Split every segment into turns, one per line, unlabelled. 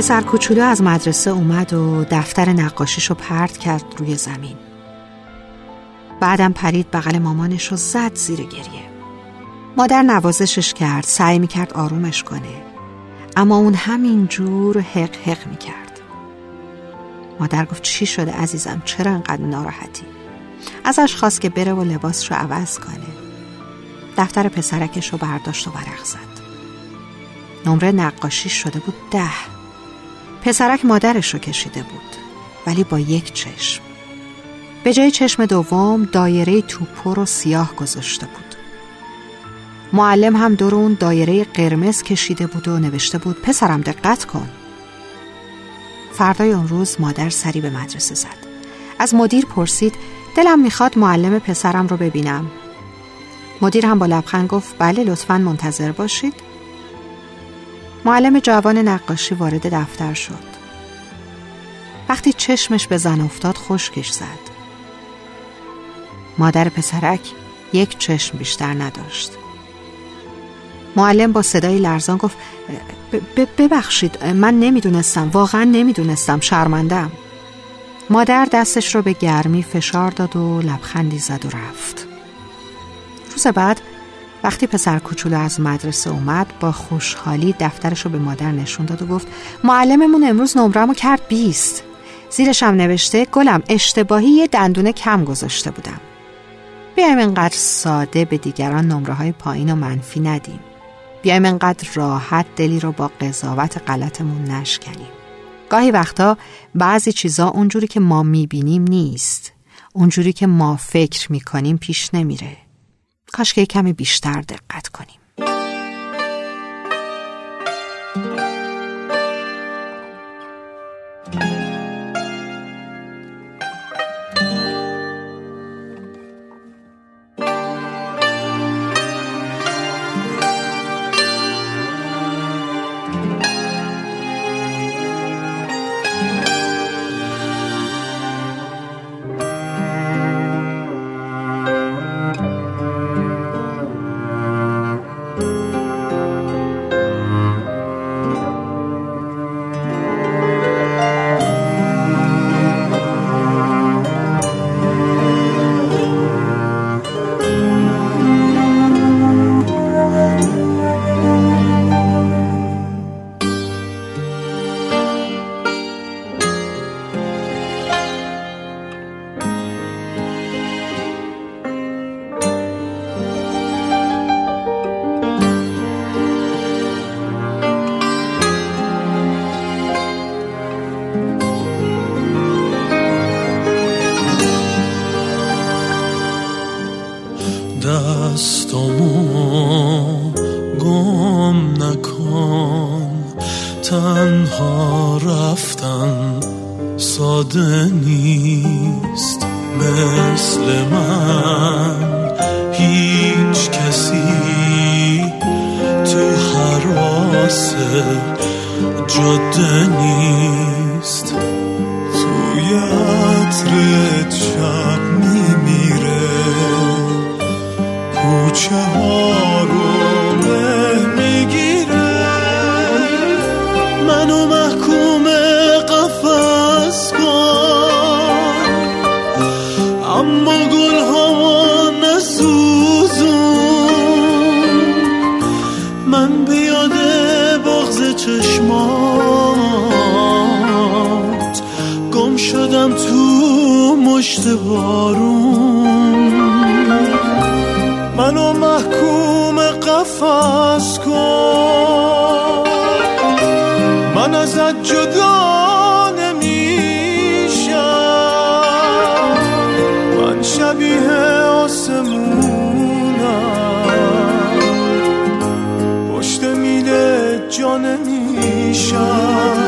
پسر کوچولو از مدرسه اومد و دفتر نقاشیشو پرت کرد روی زمین. بعدم پرید بغل مامانش و زد زیر گریه. مادر نوازشش کرد سعی می‌کرد آرومش کنه. اما اون همینجور حق حق می‌کرد. مادر گفت چی شده عزیزم؟ چرا انقدر ناراحتی؟ ازش خواست که بره و لباسش رو عوض کنه. دفتر پسرکش رو برداشت و ورق زد. نمره نقاشی شده بود ده. پسرک مادرش رو کشیده بود ولی با یک چشم. به جای چشم دوم دایره توپر و سیاه گذاشته بود. معلم هم دور اون دایره قرمز کشیده بود و نوشته بود پسرم دقت کن. فردای اون روز مادر سری به مدرسه زد. از مدیر پرسید دلم می‌خواد معلم پسرم رو ببینم. مدیر هم با لبخند گفت بله لطفا منتظر باشید. معلم جوان نقاشی وارد دفتر شد. وقتی چشمش به زن افتاد خشکش زد. مادر پسرک یک چشم بیشتر نداشت. معلم با صدای لرزان گفت ببخشید من نمی‌دونستم واقعا نمی‌دونستم شرمندم مادر دستش رو به گرمی فشار داد و لبخندی زد و رفت. روز بعد وقتی پسر کوچولو از مدرسه اومد با خوشحالی دفترش رو به مادر نشون داد و گفت معلممون امروز نمرمو کرد بیست. زیرش هم نوشته گلم اشتباهی یه دندونه کم گذاشته بودم. بیایم انقدر ساده به دیگران نمره های پایین و منفی ندیم. بیایم انقدر راحت دلی رو با قضاوت غلطمون نشکنیم. گاهی وقتا بعضی چیزا اونجوری که ما می‌بینیم نیست. اونجوری که ما فکر می‌کنیم پیش نمیره. کاش که کمی بیشتر دقت کنیم.
دستامو گم نکن. تنها رفتن ساده نیست. مثل من هیچ کسی تو حراس جاده نیست. توی عطر شب ها رو مه می‌گیره. منو محکوم قفص کن. اما گل ها نسوزون. من بیاده بغز چشمات گم شدم تو مشت بارون. من ازت جدا نمیشم من شبیه آسمونم. پشت میله جا نمیشم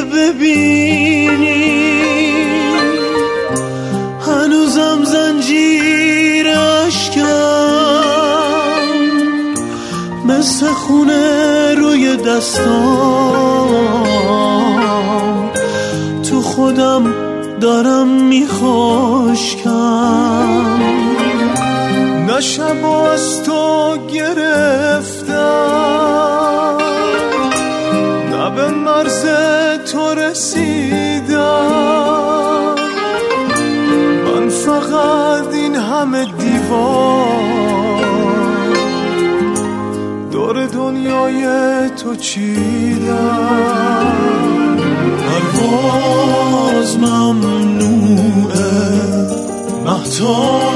ببینی. هنوزم زنجیر عشقم مثل خونه روی دستام. تو خودم دارم میخوشکم. نشب از تو گرفتم. به مرز تو رسیدم. من فقط این همه دیوار دور دنیای تو چیدم. پرواز ممنوعه محتاج